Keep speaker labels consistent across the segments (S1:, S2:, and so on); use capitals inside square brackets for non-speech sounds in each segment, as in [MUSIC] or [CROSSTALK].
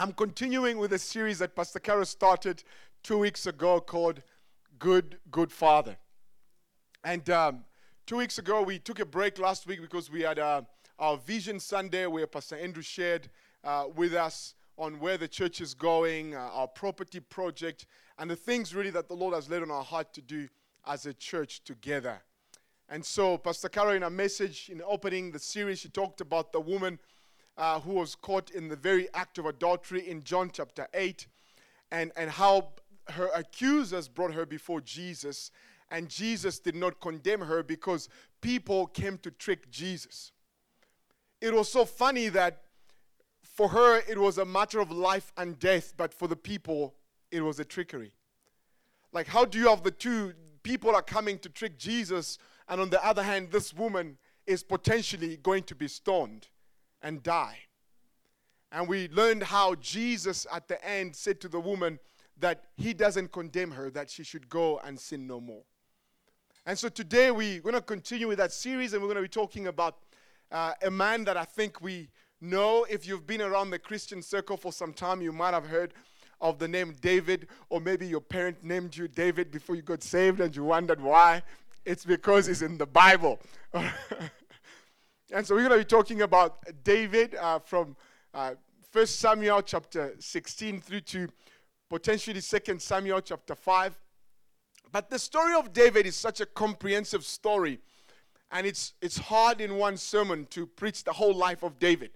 S1: I'm continuing with a series that Pastor Caro started two weeks ago called Good, Good Father. And um, two weeks ago, we took a break last week because we had uh, our Vision Sunday where Pastor Andrew shared uh, with us on where the church is going, uh, our property project, and the things really that the Lord has laid on our heart to do as a church together. And so, Pastor Caro, in a message in opening the series, she talked about the woman uh, who was caught in the very act of adultery in John chapter 8, and, and how her accusers brought her before Jesus, and Jesus did not condemn her because people came to trick Jesus. It was so funny that for her it was a matter of life and death, but for the people it was a trickery. Like, how do you have the two people are coming to trick Jesus, and on the other hand, this woman is potentially going to be stoned? And die. And we learned how Jesus at the end said to the woman that he doesn't condemn her, that she should go and sin no more. And so today we're going to continue with that series and we're going to be talking about uh, a man that I think we know. If you've been around the Christian circle for some time, you might have heard of the name David, or maybe your parent named you David before you got saved and you wondered why. It's because it's in the Bible. [LAUGHS] And so we're going to be talking about David uh, from uh, 1 Samuel chapter 16 through to potentially 2 Samuel chapter 5. But the story of David is such a comprehensive story, and it's, it's hard in one sermon to preach the whole life of David.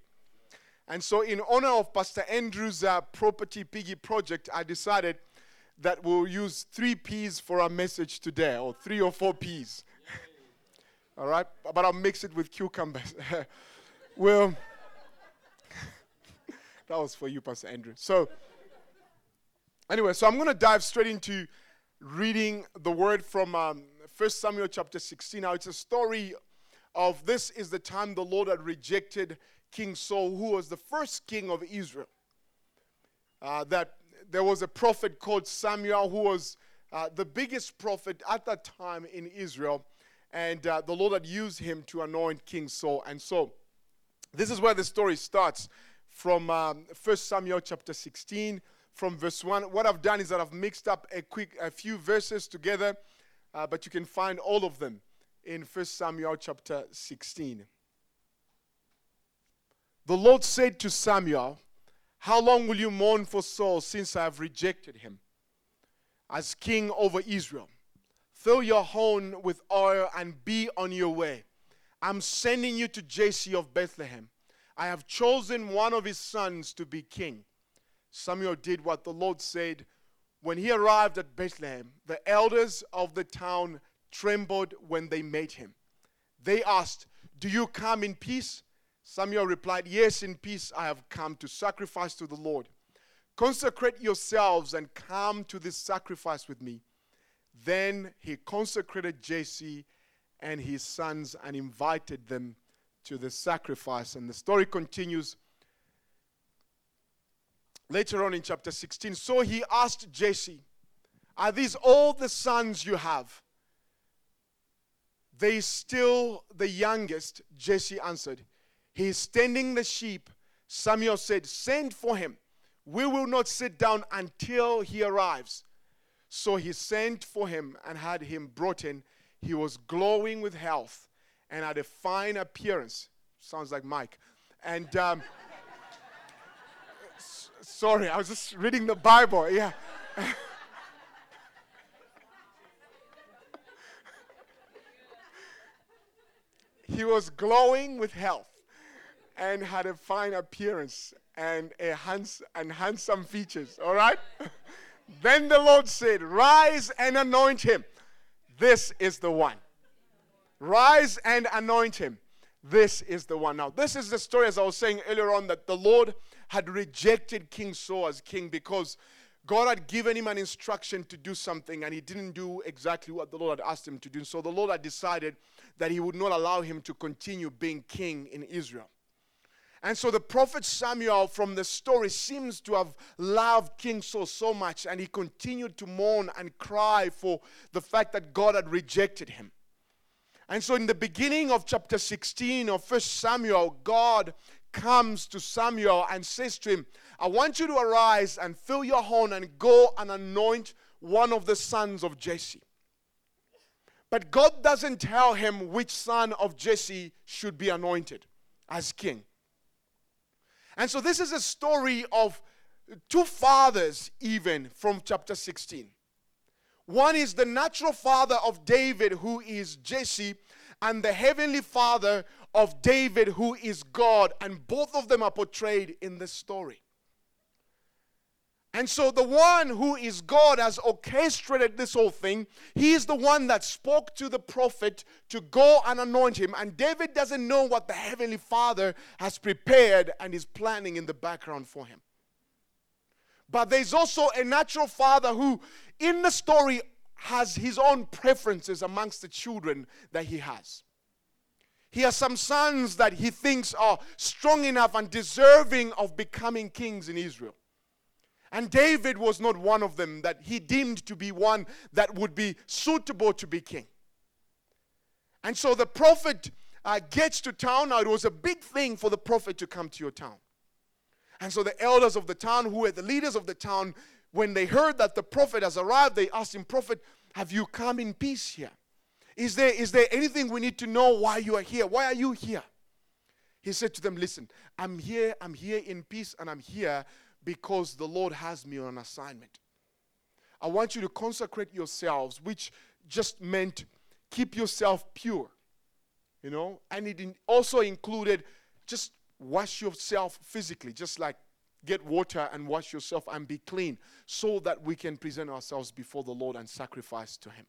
S1: And so, in honor of Pastor Andrew's uh, Property Piggy project, I decided that we'll use three P's for our message today, or three or four P's. All right? But I'll mix it with cucumbers. [LAUGHS] well, [LAUGHS] that was for you, Pastor Andrew. So, anyway, so I'm going to dive straight into reading the word from um, 1 Samuel chapter 16. Now, it's a story of this is the time the Lord had rejected King Saul, who was the first king of Israel. Uh, that there was a prophet called Samuel who was uh, the biggest prophet at that time in Israel and uh, the Lord had used him to anoint King Saul. And so, this is where the story starts from um, 1 Samuel chapter 16, from verse 1. What I've done is that I've mixed up a quick, a few verses together, uh, but you can find all of them in 1 Samuel chapter 16. The Lord said to Samuel, How long will you mourn for Saul since I have rejected him as king over Israel? Fill your horn with oil and be on your way. I'm sending you to Jesse of Bethlehem. I have chosen one of his sons to be king. Samuel did what the Lord said. When he arrived at Bethlehem, the elders of the town trembled when they met him. They asked, Do you come in peace? Samuel replied, Yes, in peace I have come to sacrifice to the Lord. Consecrate yourselves and come to this sacrifice with me. Then he consecrated Jesse and his sons and invited them to the sacrifice. And the story continues later on in chapter 16. So he asked Jesse, Are these all the sons you have? They still the youngest, Jesse answered. He is tending the sheep. Samuel said, Send for him. We will not sit down until he arrives. So he sent for him and had him brought in. He was glowing with health and had a fine appearance. Sounds like Mike. And um, s- sorry, I was just reading the Bible. Yeah. [LAUGHS] he was glowing with health and had a fine appearance and a hands and handsome features. All right. [LAUGHS] Then the Lord said, Rise and anoint him. This is the one. Rise and anoint him. This is the one. Now, this is the story, as I was saying earlier on, that the Lord had rejected King Saul as king because God had given him an instruction to do something and he didn't do exactly what the Lord had asked him to do. So the Lord had decided that he would not allow him to continue being king in Israel. And so the prophet Samuel from the story seems to have loved King Saul so much, and he continued to mourn and cry for the fact that God had rejected him. And so in the beginning of chapter 16 of 1 Samuel, God comes to Samuel and says to him, I want you to arise and fill your horn and go and anoint one of the sons of Jesse. But God doesn't tell him which son of Jesse should be anointed as king. And so this is a story of two fathers, even from chapter 16. One is the natural father of David, who is Jesse, and the heavenly father of David, who is God. And both of them are portrayed in this story. And so the one who is God has orchestrated this whole thing. He is the one that spoke to the prophet to go and anoint him. And David doesn't know what the heavenly father has prepared and is planning in the background for him. But there's also a natural father who, in the story, has his own preferences amongst the children that he has. He has some sons that he thinks are strong enough and deserving of becoming kings in Israel. And David was not one of them that he deemed to be one that would be suitable to be king. And so the prophet uh, gets to town. Now, it was a big thing for the prophet to come to your town. And so the elders of the town, who were the leaders of the town, when they heard that the prophet has arrived, they asked him, Prophet, have you come in peace here? Is there, is there anything we need to know why you are here? Why are you here? He said to them, Listen, I'm here, I'm here in peace, and I'm here because the Lord has me on an assignment. I want you to consecrate yourselves, which just meant keep yourself pure, you know, and it also included just wash yourself physically, just like get water and wash yourself and be clean so that we can present ourselves before the Lord and sacrifice to Him.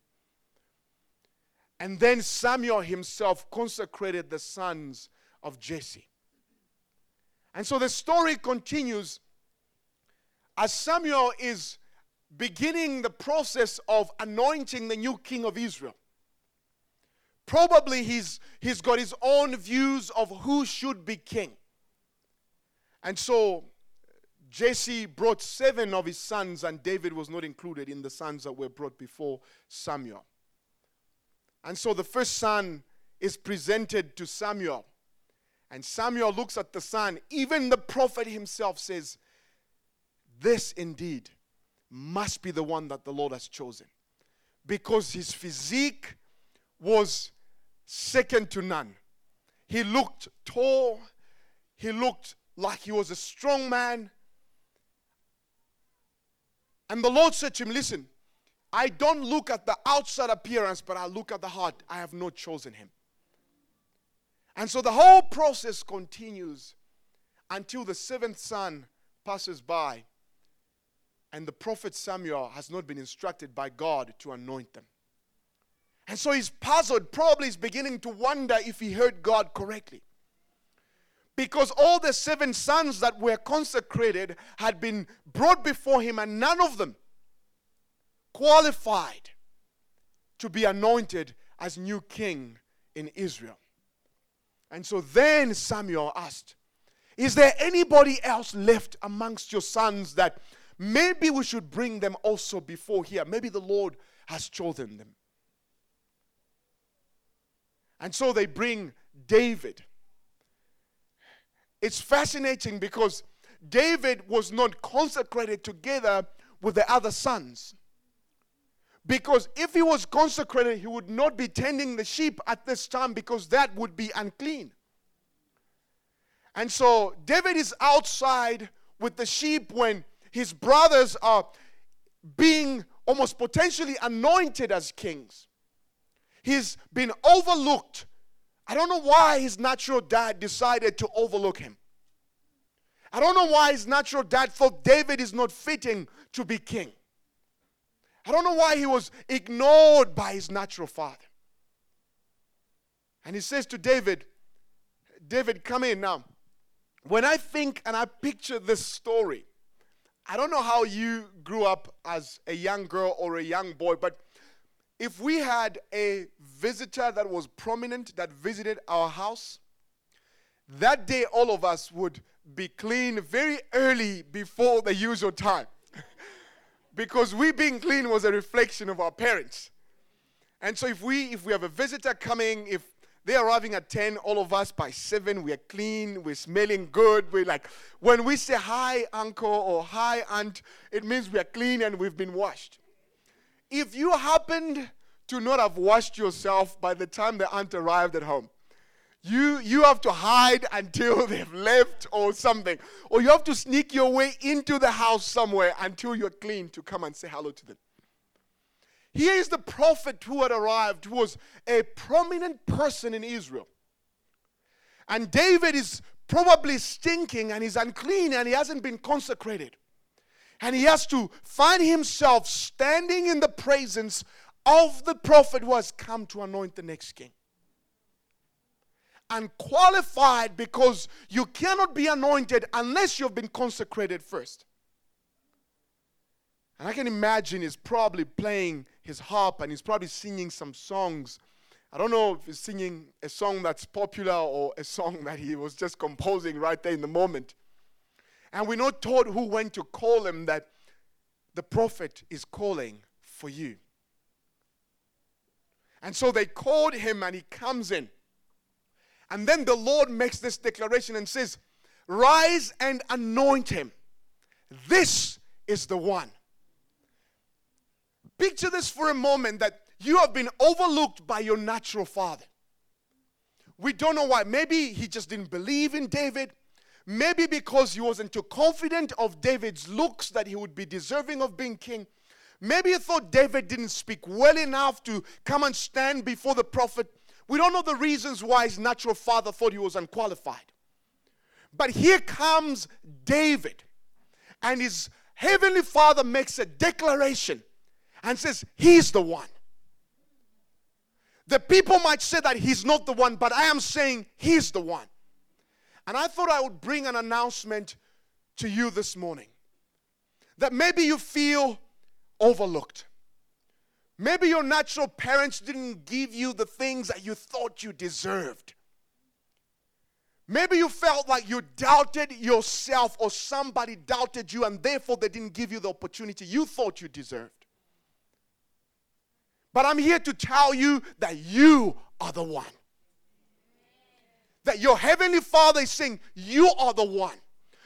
S1: And then Samuel himself consecrated the sons of Jesse. And so the story continues as Samuel is beginning the process of anointing the new king of Israel. Probably he's, he's got his own views of who should be king. And so Jesse brought seven of his sons, and David was not included in the sons that were brought before Samuel. And so the first son is presented to Samuel. And Samuel looks at the son. Even the prophet himself says, this indeed must be the one that the Lord has chosen. Because his physique was second to none. He looked tall, he looked like he was a strong man. And the Lord said to him, Listen, I don't look at the outside appearance, but I look at the heart. I have not chosen him. And so the whole process continues until the seventh son passes by and the prophet Samuel has not been instructed by God to anoint them. And so he's puzzled, probably is beginning to wonder if he heard God correctly. Because all the seven sons that were consecrated had been brought before him, and none of them qualified to be anointed as new king in Israel. And so then Samuel asked, Is there anybody else left amongst your sons that Maybe we should bring them also before here. Maybe the Lord has chosen them. And so they bring David. It's fascinating because David was not consecrated together with the other sons. Because if he was consecrated, he would not be tending the sheep at this time because that would be unclean. And so David is outside with the sheep when his brothers are being almost potentially anointed as kings. He's been overlooked. I don't know why his natural dad decided to overlook him. I don't know why his natural dad thought David is not fitting to be king. I don't know why he was ignored by his natural father. And he says to David, David, come in now. When I think and I picture this story, I don't know how you grew up as a young girl or a young boy, but if we had a visitor that was prominent that visited our house, that day all of us would be clean very early before the usual time. [LAUGHS] because we being clean was a reflection of our parents. And so if we if we have a visitor coming, if They're arriving at 10, all of us by 7, we're clean, we're smelling good. We're like, when we say hi, uncle, or hi, aunt, it means we're clean and we've been washed. If you happened to not have washed yourself by the time the aunt arrived at home, you, you have to hide until [LAUGHS] they've left or something. Or you have to sneak your way into the house somewhere until you're clean to come and say hello to them. Here is the prophet who had arrived, who was a prominent person in Israel. And David is probably stinking and he's unclean and he hasn't been consecrated. And he has to find himself standing in the presence of the prophet who has come to anoint the next king. And qualified because you cannot be anointed unless you've been consecrated first. And I can imagine he's probably playing his harp and he's probably singing some songs. I don't know if he's singing a song that's popular or a song [LAUGHS] that he was just composing right there in the moment. And we're not told who went to call him that the prophet is calling for you. And so they called him and he comes in. And then the Lord makes this declaration and says, Rise and anoint him. This is the one. Picture this for a moment that you have been overlooked by your natural father. We don't know why. Maybe he just didn't believe in David. Maybe because he wasn't too confident of David's looks that he would be deserving of being king. Maybe he thought David didn't speak well enough to come and stand before the prophet. We don't know the reasons why his natural father thought he was unqualified. But here comes David, and his heavenly father makes a declaration and says, He's the one. The people might say that He's not the one, but I am saying He's the one. And I thought I would bring an announcement to you this morning that maybe you feel overlooked. Maybe your natural parents didn't give you the things that you thought you deserved. Maybe you felt like you doubted yourself or somebody doubted you and therefore they didn't give you the opportunity you thought you deserved. But I'm here to tell you that you are the one. That your heavenly Father is saying, You are the one.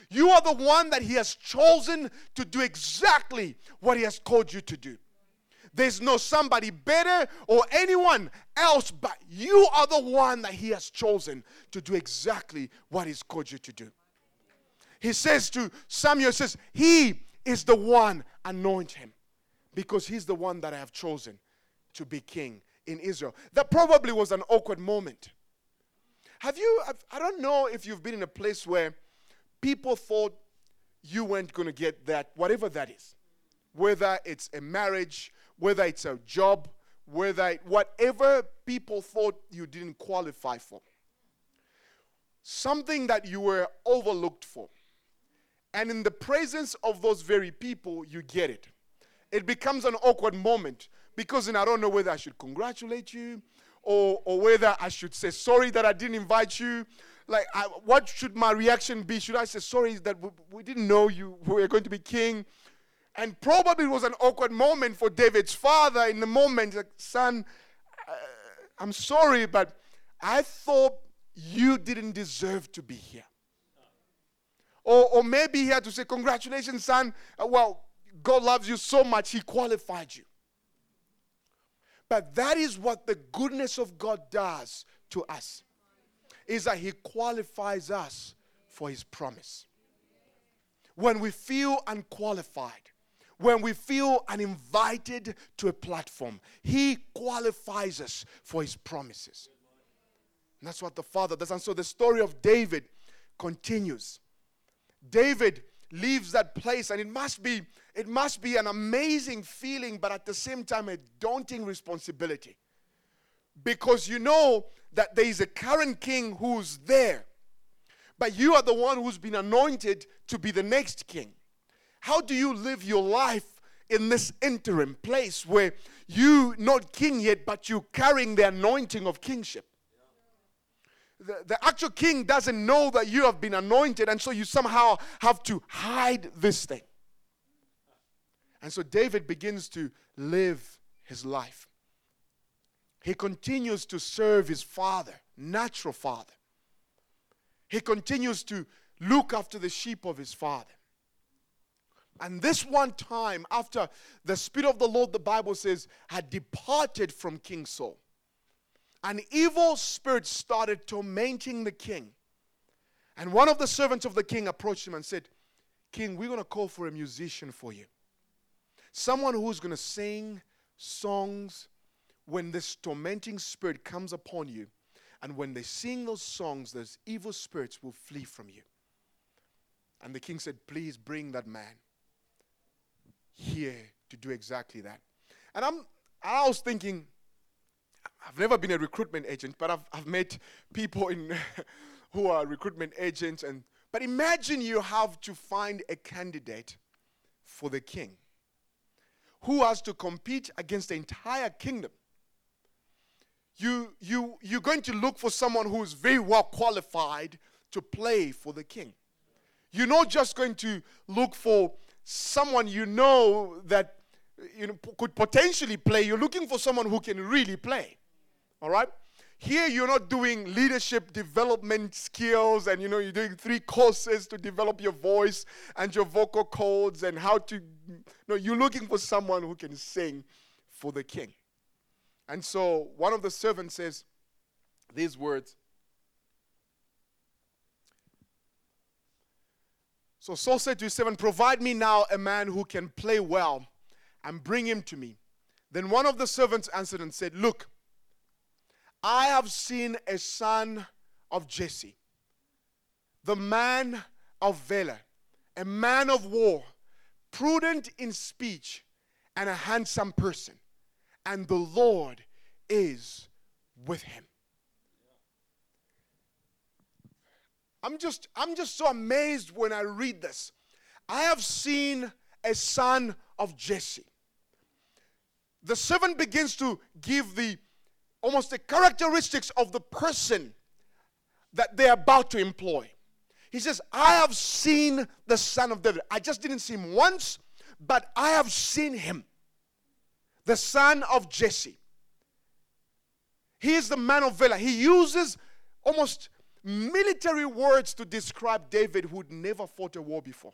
S1: You are the one that He has chosen to do exactly what He has called you to do. There's no somebody better or anyone else, but you are the one that He has chosen to do exactly what He's called you to do. He says to Samuel, says, He is the one, anoint him, because He's the one that I have chosen to be king in Israel. That probably was an awkward moment. Have you, I don't know if you've been in a place where people thought you weren't going to get that, whatever that is. Whether it's a marriage, whether it's a job, whether it, whatever people thought you didn't qualify for. Something that you were overlooked for. And in the presence of those very people, you get it. It becomes an awkward moment because then I don't know whether I should congratulate you or, or whether I should say sorry that I didn't invite you. Like, I, what should my reaction be? Should I say sorry that we, we didn't know you we were going to be king? And probably it was an awkward moment for David's father in the moment, like, son, uh, I'm sorry, but I thought you didn't deserve to be here. Or, or maybe he had to say, Congratulations, son. Uh, well, God loves you so much, he qualified you. But that is what the goodness of God does to us. Is that he qualifies us for his promise. When we feel unqualified, when we feel uninvited to a platform, he qualifies us for his promises. And that's what the Father does. And so the story of David continues. David leaves that place, and it must be it must be an amazing feeling, but at the same time, a daunting responsibility. Because you know that there is a current king who's there, but you are the one who's been anointed to be the next king. How do you live your life in this interim place where you not king yet, but you carrying the anointing of kingship? The, the actual king doesn't know that you have been anointed, and so you somehow have to hide this thing. And so David begins to live his life. He continues to serve his father natural father. He continues to look after the sheep of his father. And this one time, after the Spirit of the Lord, the Bible says, had departed from King Saul, an evil spirit started tormenting the king. And one of the servants of the king approached him and said, King, we're going to call for a musician for you. Someone who's going to sing songs when this tormenting spirit comes upon you. And when they sing those songs, those evil spirits will flee from you. And the king said, Please bring that man here to do exactly that. And I'm, I was thinking, I've never been a recruitment agent, but I've, I've met people in [LAUGHS] who are recruitment agents. And, but imagine you have to find a candidate for the king who has to compete against the entire kingdom. You, you, you're going to look for someone who is very well qualified to play for the king. You're not just going to look for someone you know that you know, could potentially play. You're looking for someone who can really play. All right? Here you're not doing leadership development skills and you know you're doing three courses to develop your voice and your vocal cords and how to no you're looking for someone who can sing for the king. And so one of the servants says these words So Saul said to his servant, Provide me now a man who can play well and bring him to me. Then one of the servants answered and said, Look, I have seen a son of Jesse, the man of valor, a man of war, prudent in speech, and a handsome person. And the Lord is with him. I'm just, I'm just so amazed when I read this. I have seen a son of Jesse. The servant begins to give the almost the characteristics of the person that they're about to employ. He says, I have seen the son of David. I just didn't see him once, but I have seen him. The son of Jesse. He is the man of valor. He uses almost military words to describe David who'd never fought a war before.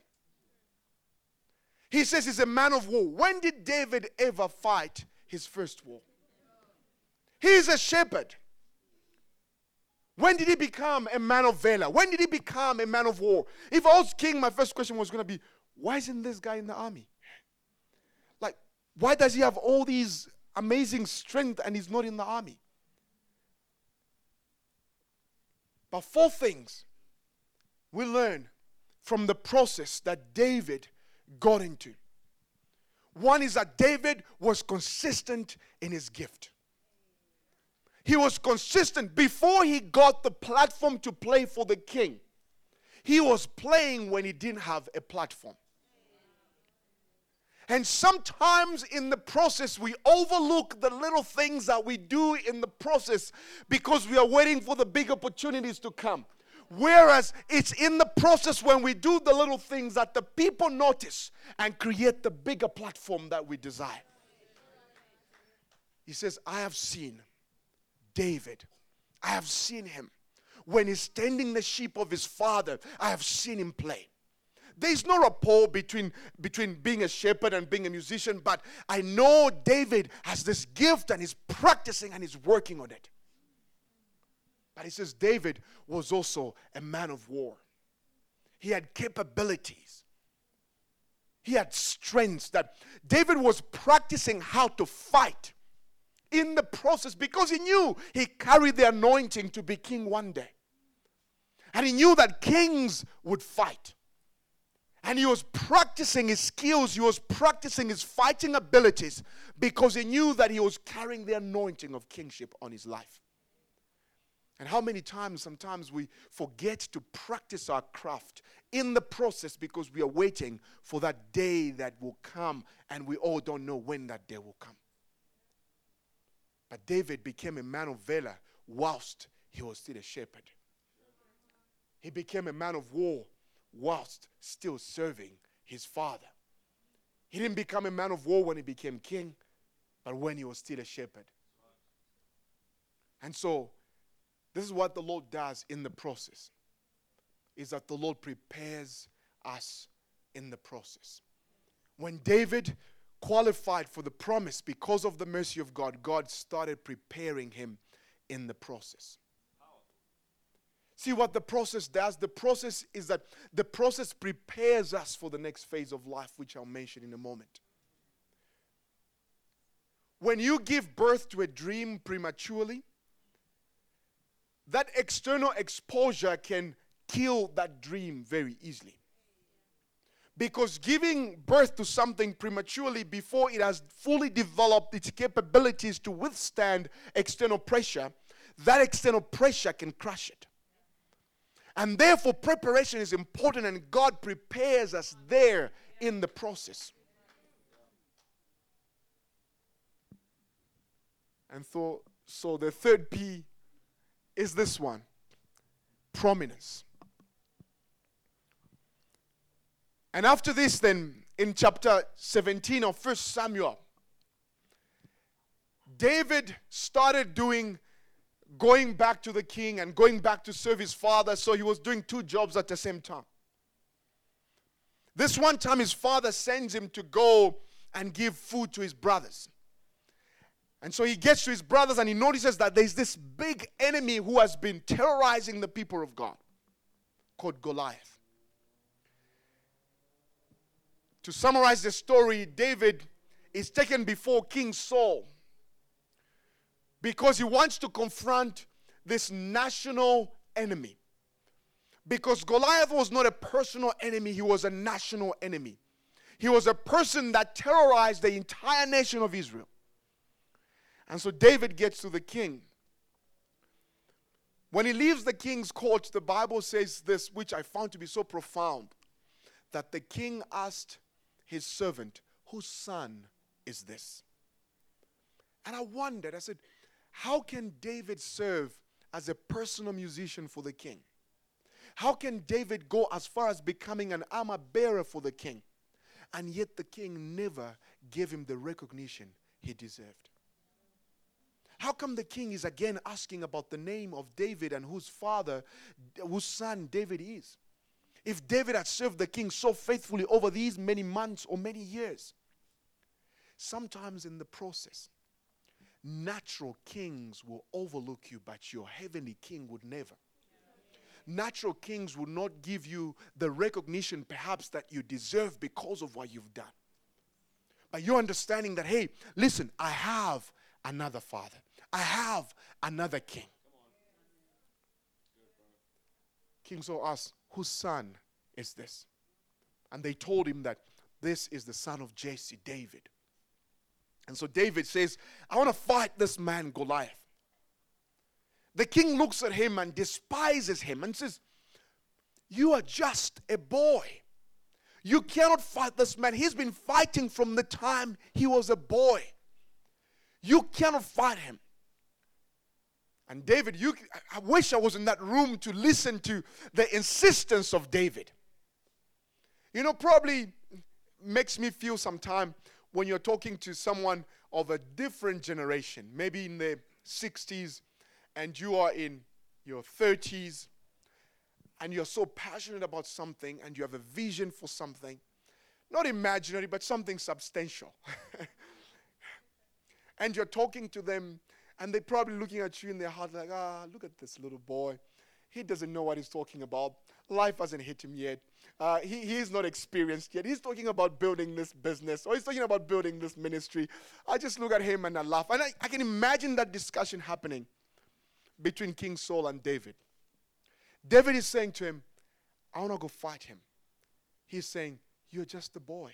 S1: He says he's a man of war. When did David ever fight his first war? He's a shepherd. When did he become a man of valor? When did he become a man of war? If I was king, my first question was going to be why isn't this guy in the army? Like, why does he have all these amazing strength and he's not in the army? But four things we learn from the process that David got into. One is that David was consistent in his gift. He was consistent before he got the platform to play for the king. He was playing when he didn't have a platform. And sometimes in the process, we overlook the little things that we do in the process because we are waiting for the big opportunities to come. Whereas it's in the process when we do the little things that the people notice and create the bigger platform that we desire. He says, I have seen David. I have seen him. When he's tending the sheep of his father, I have seen him play. There's no rapport between, between being a shepherd and being a musician, but I know David has this gift and he's practicing and he's working on it. But he says David was also a man of war. He had capabilities. He had strengths that David was practicing how to fight in the process because he knew he carried the anointing to be king one day. And he knew that kings would fight. And he was practicing his skills, he was practicing his fighting abilities because he knew that he was carrying the anointing of kingship on his life. And how many times, sometimes we forget to practice our craft in the process because we are waiting for that day that will come and we all don't know when that day will come. David became a man of valor whilst he was still a shepherd. He became a man of war whilst still serving his father. He didn't become a man of war when he became king, but when he was still a shepherd. And so This is what the Lord does in the process. Is that the Lord prepares us in the process. When David qualified for the promise because of the mercy of God, God started preparing him in the process. See what the process does? The process is that the process prepares us for the next phase of life, which I'll mention in a moment. When you give birth to a dream prematurely, that external exposure can kill that dream very easily. Because giving birth to something prematurely before it has fully developed its capabilities to withstand external pressure, that external pressure can crush it. And therefore, preparation is important, and God prepares us there in the process. And so, so the third P is this one prominence. And after this, then, in chapter 17 of 1 Samuel, David started doing, going back to the king and going back to serve his father. So he was doing two jobs at the same time. This one time, his father sends him to go and give food to his brothers. And so he gets to his brothers and he notices that there's this big enemy who has been terrorizing the people of God called Goliath. To summarize the story, David is taken before King Saul because he wants to confront this national enemy. Because Goliath was not a personal enemy, he was a national enemy. He was a person that terrorized the entire nation of Israel. And so David gets to the king. When he leaves the king's court, the Bible says this, which I found to be so profound, that the king asked his servant, Whose son is this? And I wondered, I said, How can David serve as a personal musician for the king? How can David go as far as becoming an armor bearer for the king? And yet the king never gave him the recognition he deserved. How come the king is again asking about the name of David and whose father, whose son David is? If David had served the king so faithfully over these many months or many years. Sometimes in the process, natural kings will overlook you, but your heavenly king would never. Natural kings will not give you the recognition perhaps that you deserve because of what you've done. But you're understanding that, hey, listen, I have another father, I have another king. King Saul asked, whose son is this? And they told him that this is the son of Jesse, David. And so David says, I want to fight this man, Goliath. The king looks at him and despises him and says, You are just a boy. You cannot fight this man. He's been fighting from the time he was a boy. You cannot fight him. And David, you, I wish I was in that room to listen to the insistence of David. You know, probably makes me feel sometime when you're talking to someone of a different generation, maybe in the 60s, and you are in your 30s, and you're so passionate about something, and you have a vision for something, not imaginary, but something substantial. [LAUGHS] and you're talking to them and they're probably looking at you in their heart like, ah, look at this little boy. He doesn't know what he's talking about. Life hasn't hit him yet. Uh, he, he's not experienced yet. He's talking about building this business or he's talking about building this ministry. I just look at him and I laugh. And I, I can imagine that discussion happening between King Saul and David. David is saying to him, I want to go fight him. He's saying, You're just a boy.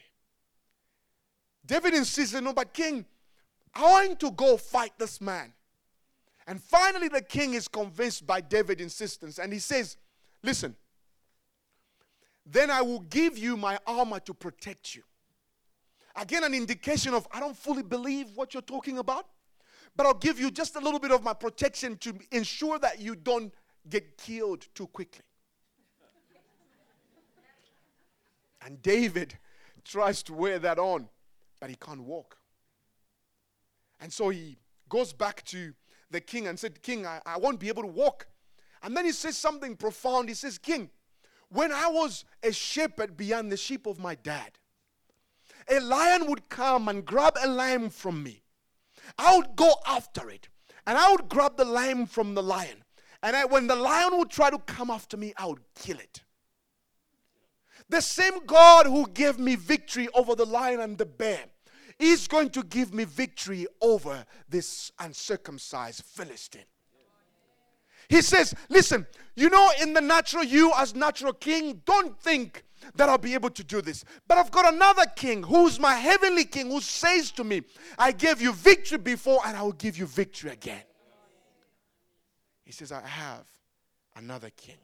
S1: David insists, No, but King, Want to go fight this man. And finally, the king is convinced by David's insistence and he says, Listen, then I will give you my armor to protect you. Again, an indication of I don't fully believe what you're talking about, but I'll give you just a little bit of my protection to ensure that you don't get killed too quickly. and David [LAUGHS] tries to wear that on, but he can't walk. And so he goes back to the king and said, King, I, I won't be able to walk. And then he says something profound. He says, King, when I was a shepherd beyond the sheep of my dad, a lion would come and grab a lamb from me. I would go after it, and I would grab the lamb from the lion. And I, when the lion would try to come after me, I would kill it. The same God who gave me victory over the lion and the bear is going to give me victory over this uncircumcised Philistine. He says, Listen, you know, in the natural, you as natural king, don't think that I'll be able to do this. But I've got another king who's my heavenly king who says to me, I gave you victory before and I will give you victory again. He says, I have another king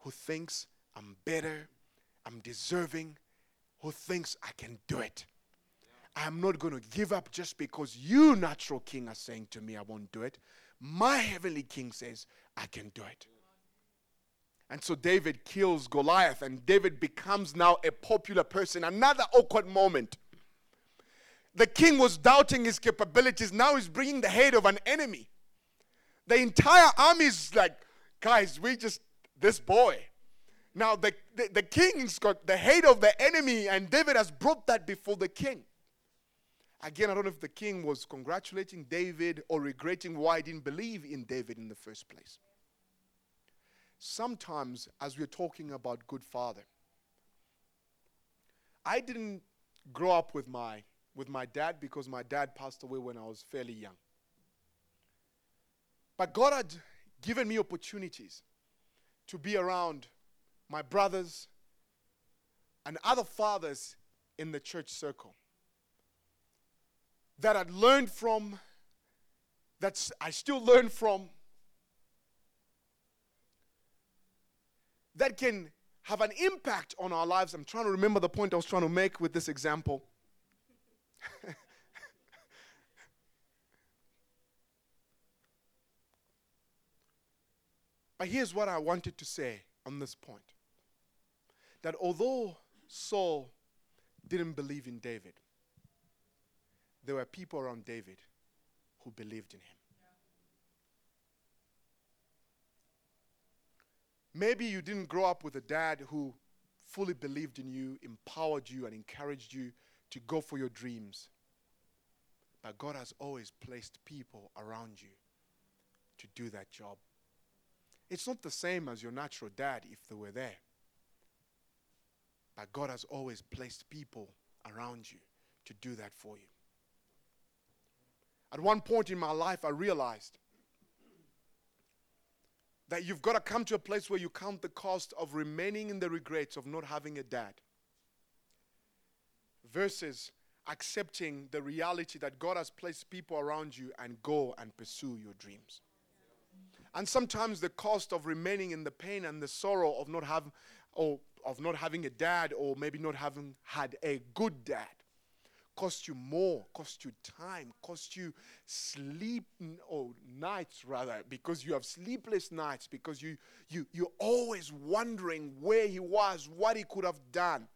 S1: who thinks I'm better, I'm deserving, who thinks I can do it. I'm not going to give up just because you, natural king, are saying to me, I won't do it. My heavenly king says, I can do it. And so David kills Goliath, and David becomes now a popular person. Another awkward moment. The king was doubting his capabilities. Now he's bringing the head of an enemy. The entire army is like, guys, we just, this boy. Now the, the, the king's got the head of the enemy, and David has brought that before the king. Again, I don't know if the king was congratulating David or regretting why he didn't believe in David in the first place. Sometimes, as we're talking about good father, I didn't grow up with my with my dad because my dad passed away when I was fairly young. But God had given me opportunities to be around my brothers and other fathers in the church circle that I'd learned from, that I still learn from, that can have an impact on our lives. I'm trying to remember the point I was trying to make with this example. [LAUGHS] but here's what I wanted to say on this point that although Saul didn't believe in David, there were people around David who believed in him. Maybe you didn't grow up with a dad who fully believed in you, empowered you, and encouraged you to go for your dreams. But God has always placed people around you to do that job. It's not the same as your natural dad if they were there. But God has always placed people around you to do that for you. At one point in my life, I realized that you've got to come to a place where you count the cost of remaining in the regrets of not having a dad versus accepting the reality that God has placed people around you and go and pursue your dreams. And sometimes the cost of remaining in the pain and the sorrow of not having or of not having a dad or maybe not having had a good dad cost you more, cost you time, cost you sleep or oh, nights rather, because you have sleepless nights, because you you you're always wondering where he was, what he could have done.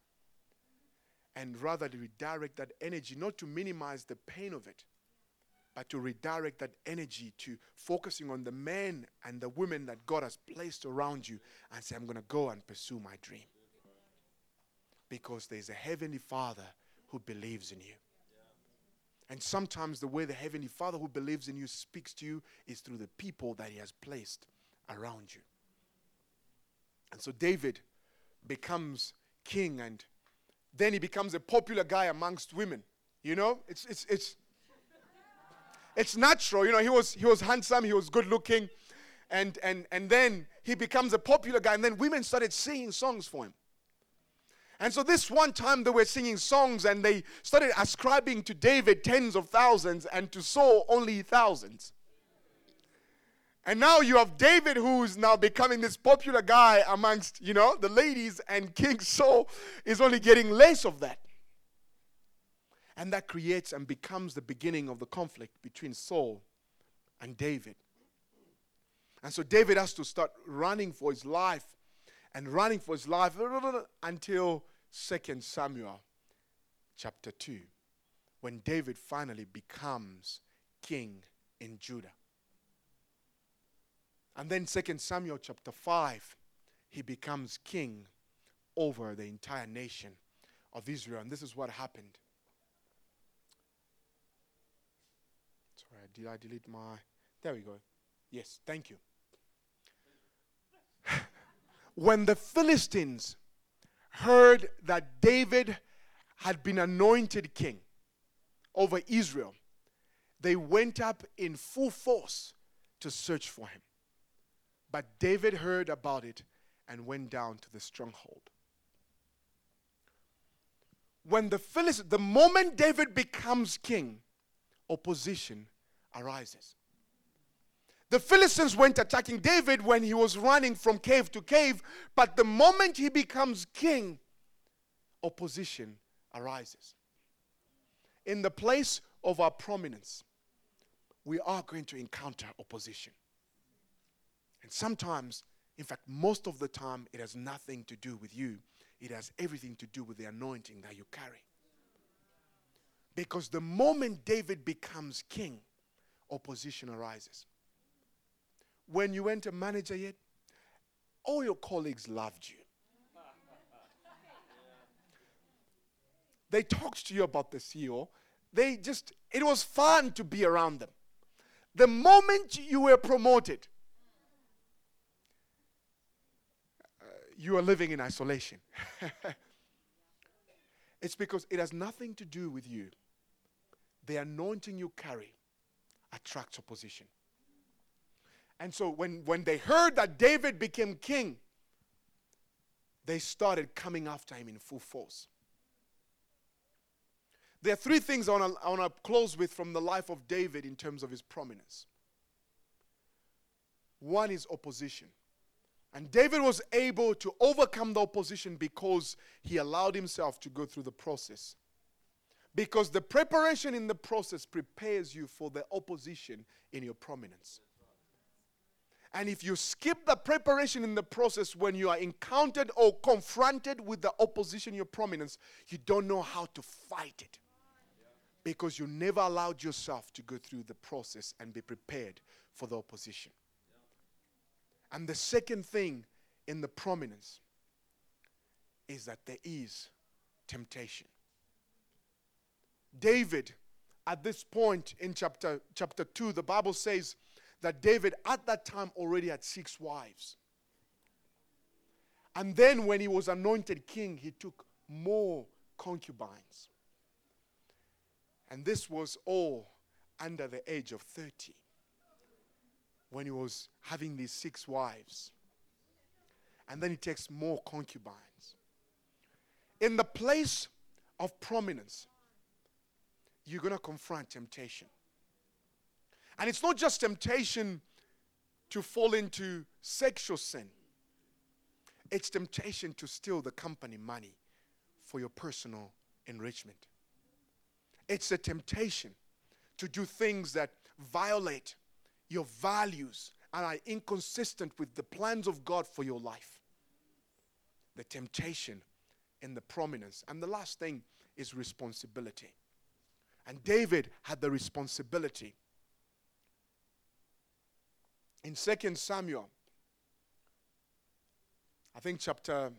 S1: And rather to redirect that energy, not to minimize the pain of it, but to redirect that energy to focusing on the men and the women that God has placed around you and say, I'm going to go and pursue my dream. Because there's a heavenly Father who believes in you. And sometimes the way the Heavenly Father who believes in you speaks to you is through the people that He has placed around you. And so David becomes king and then he becomes a popular guy amongst women. You know, it's, it's, it's, it's natural. You know, he was, he was handsome, he was good looking, and, and, and then he becomes a popular guy, and then women started singing songs for him. And so, this one time they were singing songs and they started ascribing to David tens of thousands and to Saul only thousands. And now you have David who's now becoming this popular guy amongst, you know, the ladies, and King Saul is only getting less of that. And that creates and becomes the beginning of the conflict between Saul and David. And so David has to start running for his life and running for his life until 2 Samuel chapter 2, when David finally becomes king in Judah. And then 2 Samuel chapter 5, he becomes king over the entire nation of Israel. And this is what happened. Sorry, did I delete my. There we go. Yes, thank you. [LAUGHS] when the Philistines heard that David had been anointed king over Israel, they went up in full force to search for him. But David heard about it and went down to the stronghold. When the Philistines, the moment David becomes king, opposition arises. The Philistines went attacking David when he was running from cave to cave, but the moment he becomes king, opposition arises. In the place of our prominence, we are going to encounter opposition. And sometimes, in fact, most of the time, it has nothing to do with you, it has everything to do with the anointing that you carry. Because the moment David becomes king, opposition arises. When you went a manager yet, all your colleagues loved you. They talked to you about the CEO. They just, it was fun to be around them. The moment you were promoted, uh, you are living in isolation. [LAUGHS] it's because it has nothing to do with you. The anointing you carry attracts opposition. And so when, when they heard that David became king, they started coming after him in full force. There are three things I want to close with from the life of David in terms of his prominence. One is opposition. And David was able to overcome the opposition because he allowed himself to go through the process. Because the preparation in the process prepares you for the opposition in your prominence. And if you skip the preparation in the process when you are encountered or confronted with the opposition, your prominence, you don't know how to fight it because you never allowed yourself to go through the process and be prepared for the opposition. And the second thing in the prominence is that there is temptation. David, at this point in chapter, chapter 2, the Bible says that David at that time already had six wives. And then when he was anointed king, he took more concubines. And this was all under the age of 30 when he was having these six wives. And then he takes more concubines. In the place of prominence, you're going to confront temptation. And it's not just temptation to fall into sexual sin, it's temptation to steal the company money for your personal enrichment. It's a temptation to do things that violate your values and are inconsistent with the plans of God for your life. The temptation and the prominence. And the last thing is responsibility. And David had the responsibility. In 2 Samuel, I think chapter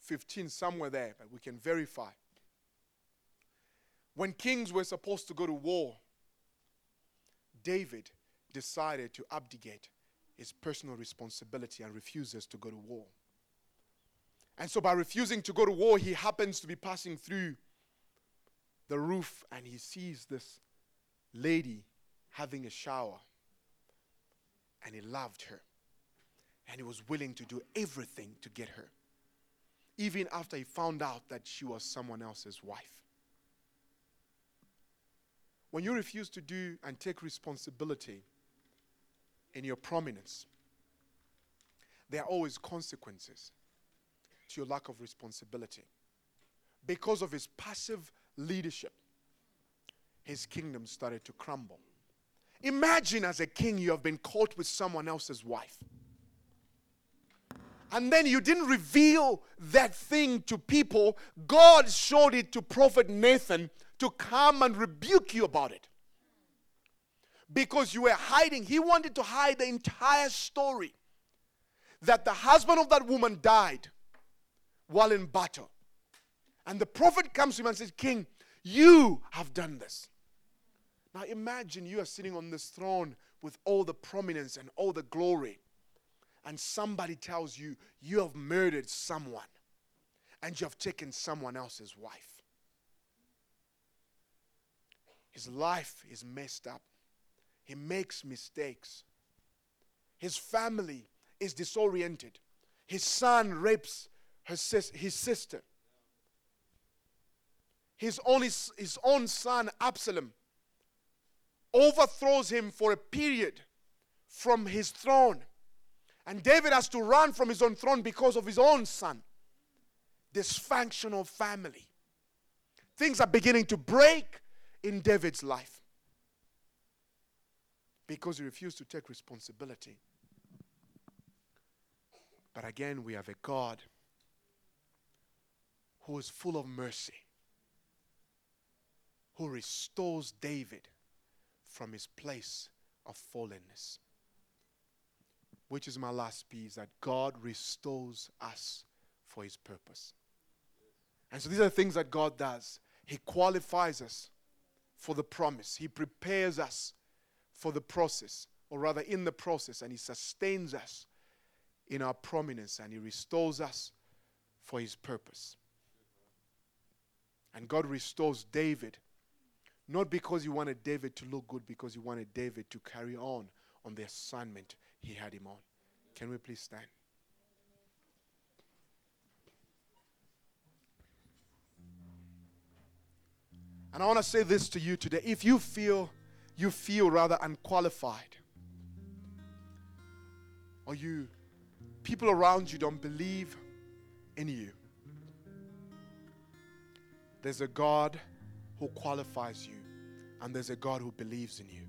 S1: 15, somewhere there, but we can verify. When kings were supposed to go to war, David decided to abdicate his personal responsibility and refuses to go to war. And so, by refusing to go to war, he happens to be passing through the roof and he sees this lady having a shower. And he loved her. And he was willing to do everything to get her, even after he found out that she was someone else's wife. When you refuse to do and take responsibility in your prominence, there are always consequences to your lack of responsibility. Because of his passive leadership, his kingdom started to crumble. Imagine as a king, you have been caught with someone else's wife. And then you didn't reveal that thing to people. God showed it to Prophet Nathan to come and rebuke you about it. because you were hiding. He wanted to hide the entire story that the husband of that woman died while in battle. And the prophet comes to him and says, King, you have done this. Now imagine you are sitting on this throne with all the prominence and all the glory, and somebody tells you you have murdered someone and you have taken someone else's wife. His life is messed up. He makes mistakes. His family is disoriented. His son rapes sis- his sister. His own, his own son, Absalom, overthrows him for a period from his throne. And David has to run from his own throne because of his own son. Dysfunctional family. Things are beginning to break in David's life because he refused to take responsibility. But again, we have a God who is full of mercy, who restores David from his place of fallenness. Which is my last piece that God restores us for his purpose. And so these are the things that God does. He qualifies us for the promise, He prepares us for the process, or rather, in the process, and He sustains us in our prominence and He restores us for His purpose. And God restores David not because he wanted David to look good, because he wanted David to carry on on the assignment he had him on. Can we please stand? And I want to say this to you today. If you feel you feel rather unqualified or you people around you don't believe in you. There's a God who qualifies you and there's a God who believes in you.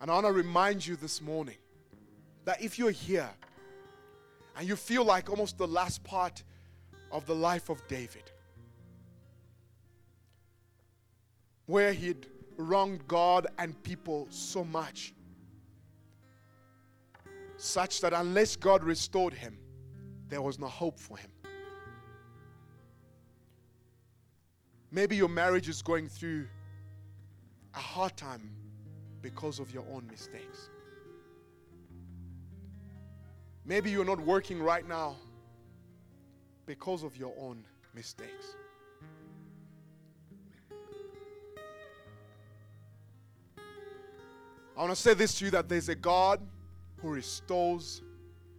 S1: And I want to remind you this morning that if you're here and you feel like almost the last part of the life of David, where he'd wronged God and people so much, such that unless God restored him, there was no hope for him. Maybe your marriage is going through a hard time because of your own mistakes. Maybe you're not working right now because of your own mistakes. I want to say this to you that there's a God who restores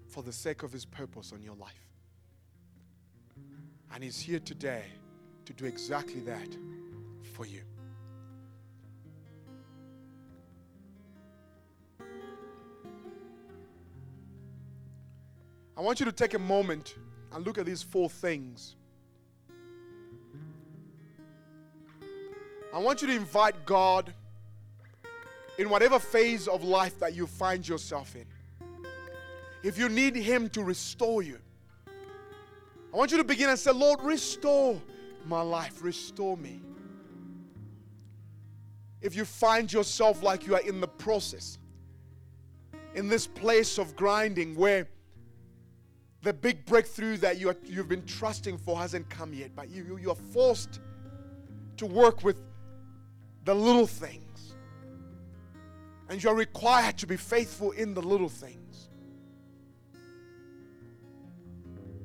S1: for the sake of His purpose on your life. And He's here today to do exactly that for you. I want you to take a moment and look at these four things. I want you to invite God in whatever phase of life that you find yourself in if you need Him to restore you, I want you to begin and say, Lord, restore my life, restore me. If you find yourself like you are in the process, in this place of grinding where the big breakthrough that you are, you've been trusting for hasn't come yet, but you, you, are forced to work with the little things. And you're required to be faithful in the little things.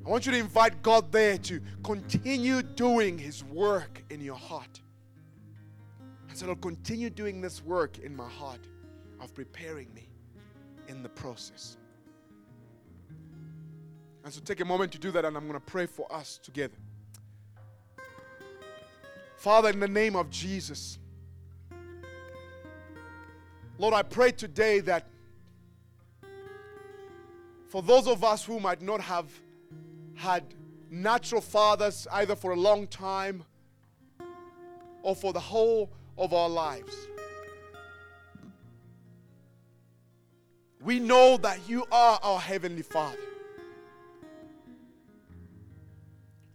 S1: I want you to invite God there to continue doing His work in your heart. And so, Lord, continue doing this work in my heart of preparing me in the process. And so, take a moment to do that, and I'm going to pray for us together. Father, in the name of Jesus, Lord, I pray today that for those of us who might not have had natural fathers either for a long time or for the whole of our lives. We know that you are our Heavenly Father.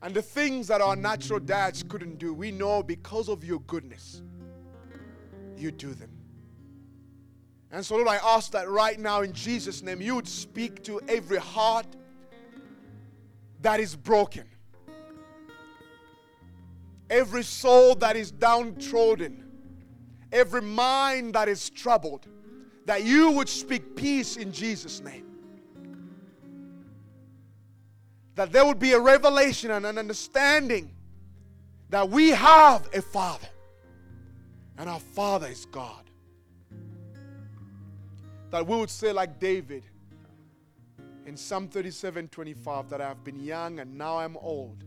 S1: And the things that our natural dads couldn't do, we know because of your goodness, you do them. And so, Lord, I ask that right now in Jesus' name, you would speak to every heart that is broken, every soul that is downtrodden, every mind that is troubled, that you would speak peace in Jesus' name. That there would be a revelation and an understanding that we have a Father, and our Father is God. That we would say, like David in Psalm 37 25, that I have been young and now I'm old,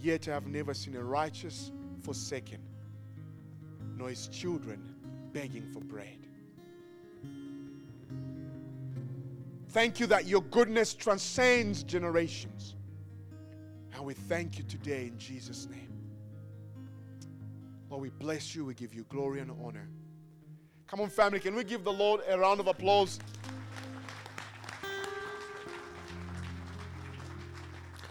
S1: yet I have never seen a righteous forsaken, nor his children begging for bread. Thank you that your goodness transcends generations. And we thank you today in Jesus' name. Lord, we bless you. We give you glory and honor. Come on, family, can we give the Lord a round of applause?